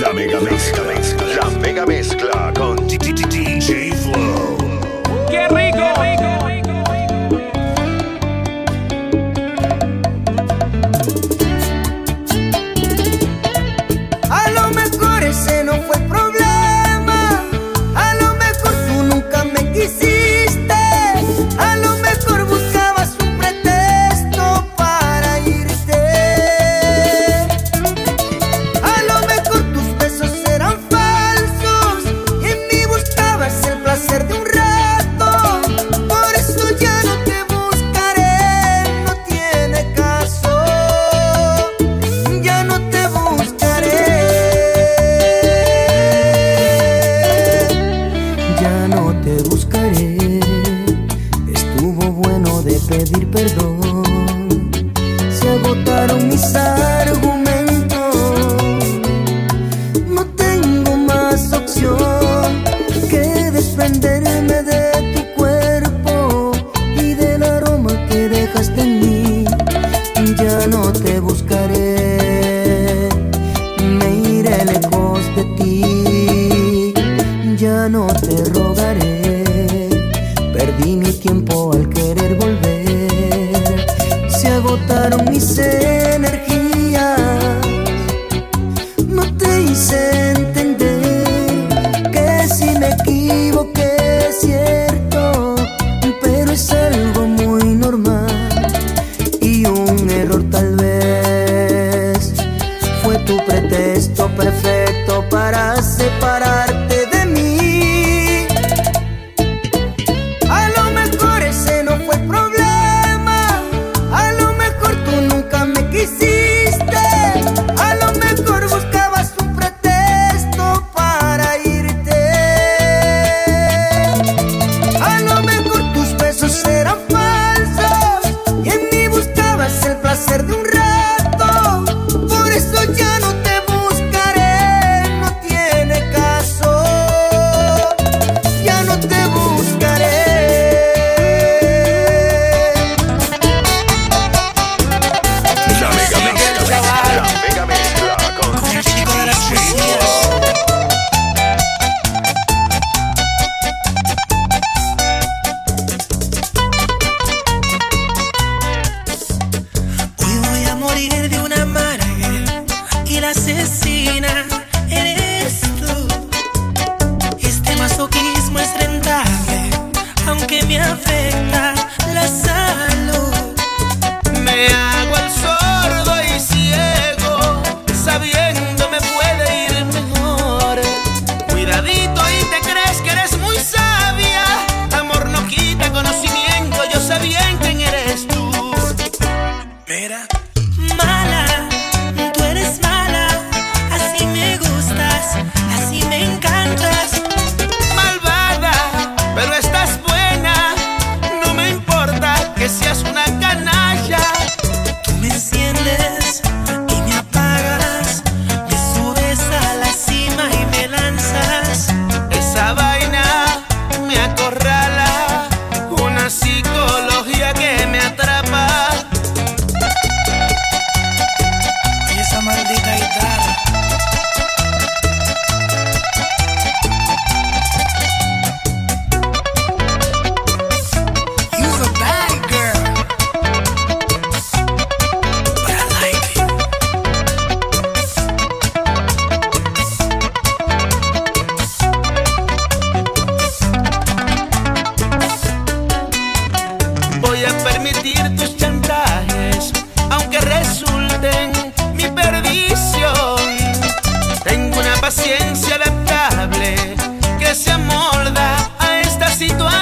La Mega Mezcla. La Mega Mezcla con podrás separar.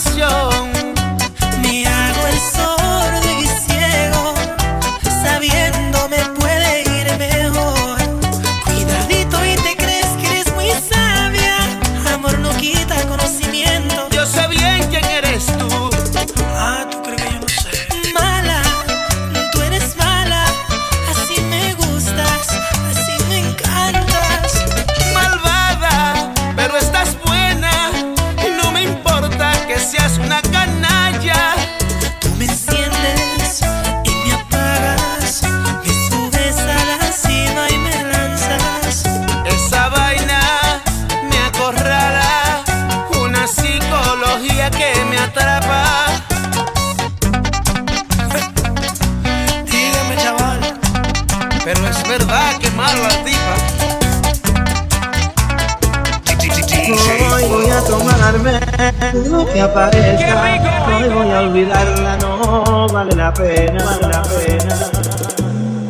canción. no vale la pena, vale la pena.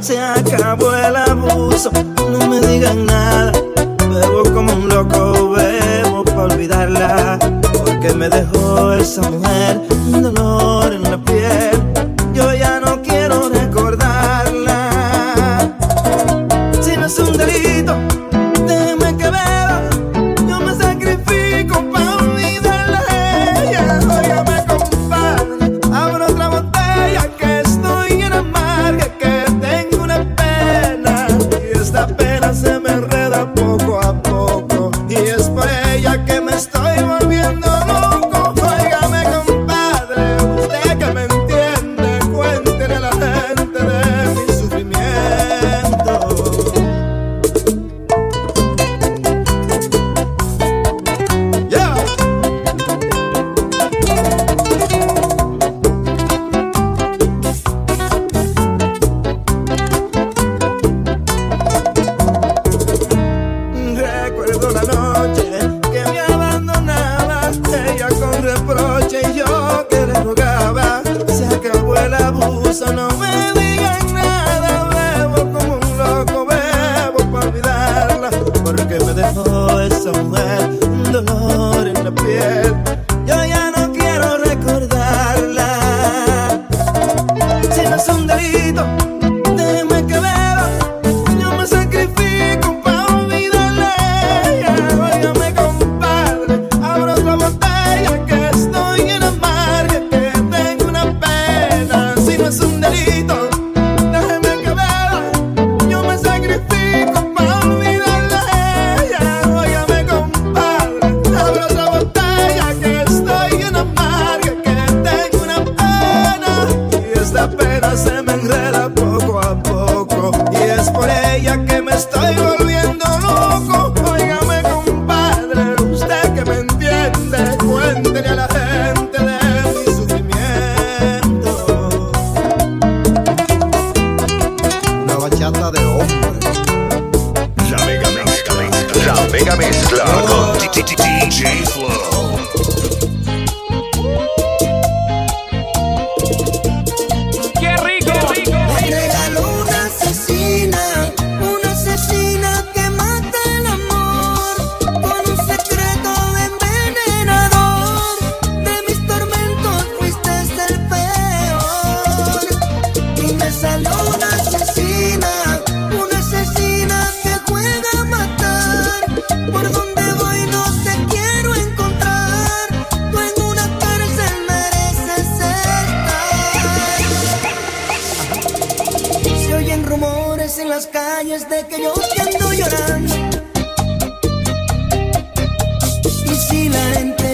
Se acabó el abuso, no me digan nada. Bebo como un loco, bebo para olvidarla. Porque me dejó esa mujer. No apenas se me enreda por reproche y yo que le rogaba. Se acabó el abuso, no me digan nada. Bebo como un loco, bebo para olvidarla. Porque me dejó esa mujer un dolor en la piel. DJ Flow. en las calles de que yo te ando llorando. Y si la gente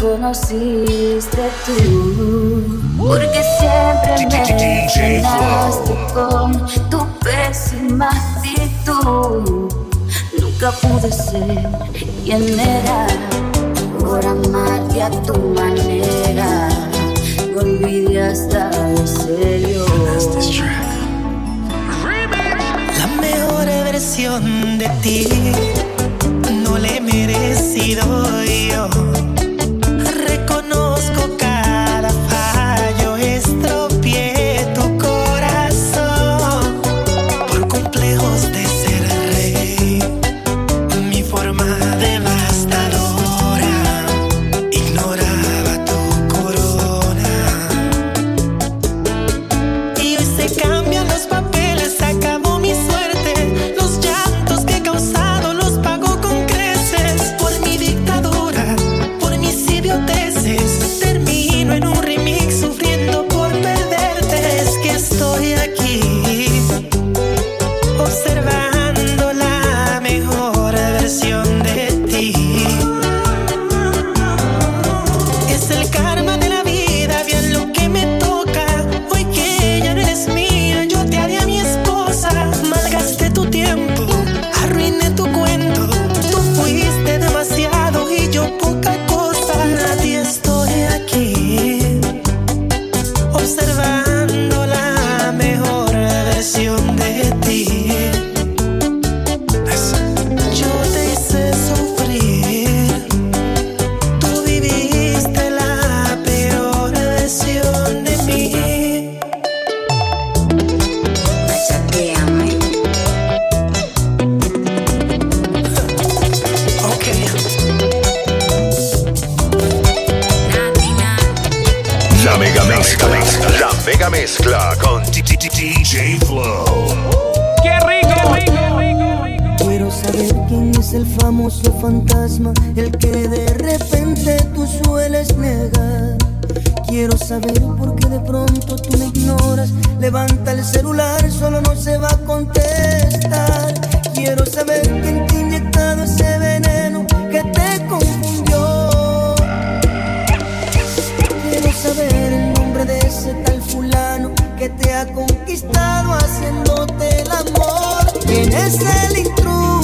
conociste tú. Porque siempre me llenaste con tu pésima actitud. Nunca pude ser quien era por amarte a tu manera. Me olvidé hasta de serio. La mejor versión de ti no le he merecido que de repente tú sueles negar. Quiero saber por qué de pronto tú me ignoras. Levanta el celular, solo no se va a contestar. Quiero saber quién te ha inyectado ese veneno que te confundió. Quiero saber el nombre de ese tal fulano que te ha conquistado haciéndote el amor. ¿Quién es el intruso?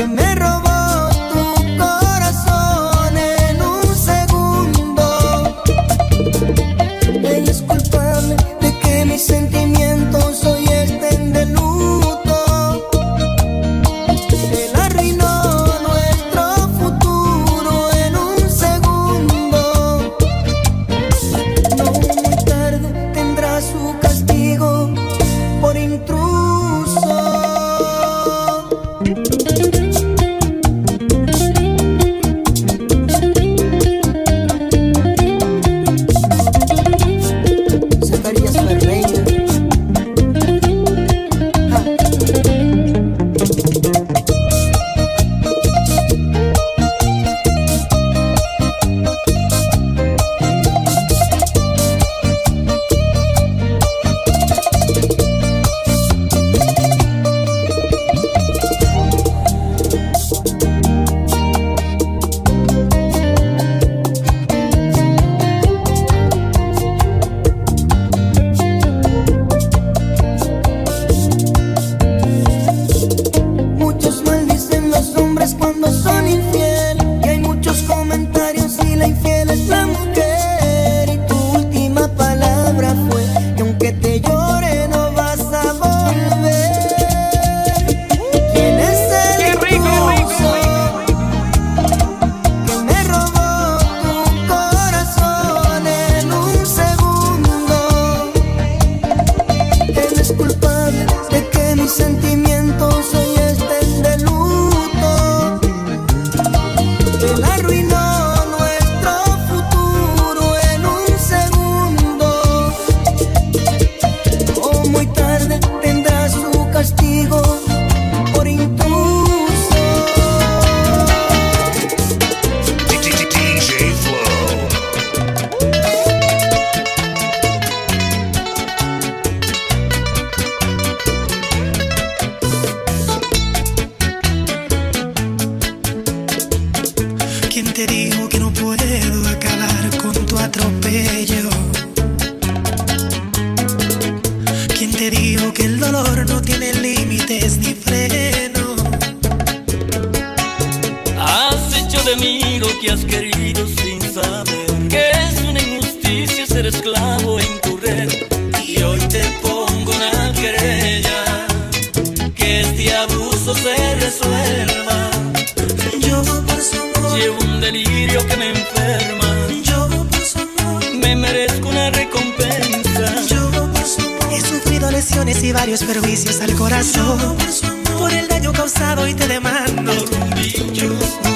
que me robó. Mí lo que has querido sin saber que es una injusticia ser esclavo en tu red. Y hoy te pongo una querella, que este abuso se resuelva. Yo por su amor, Llevo un delirio que me enferma, yo por su amor, me merezco una recompensa. yo por su amor. He sufrido lesiones y varios perjuicios al corazón por el daño causado y te demando. un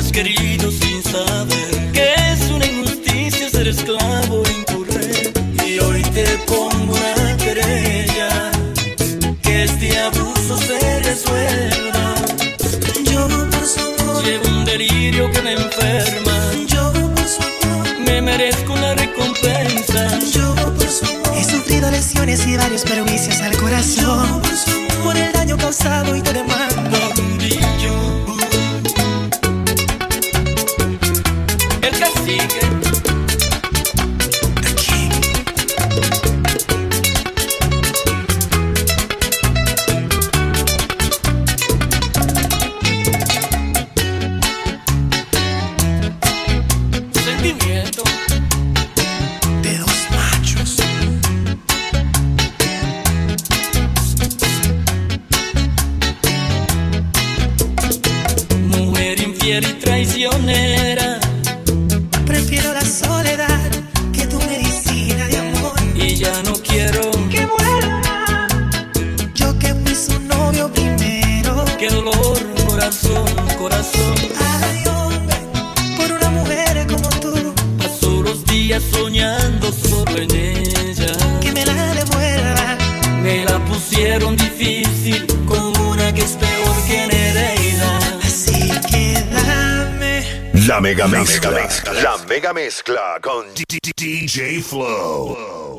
has querido sin saber que es una injusticia ser esclavo red. Y hoy te pongo una querella, que este abuso se resuelva. Yo por su amor, Llevo un delirio que me enferma, yo por su amor, me merezco una recompensa. yo por su amor. He sufrido lesiones y varios perjuicios al corazón mega mezcla. La mega mezcla con DJ Flow.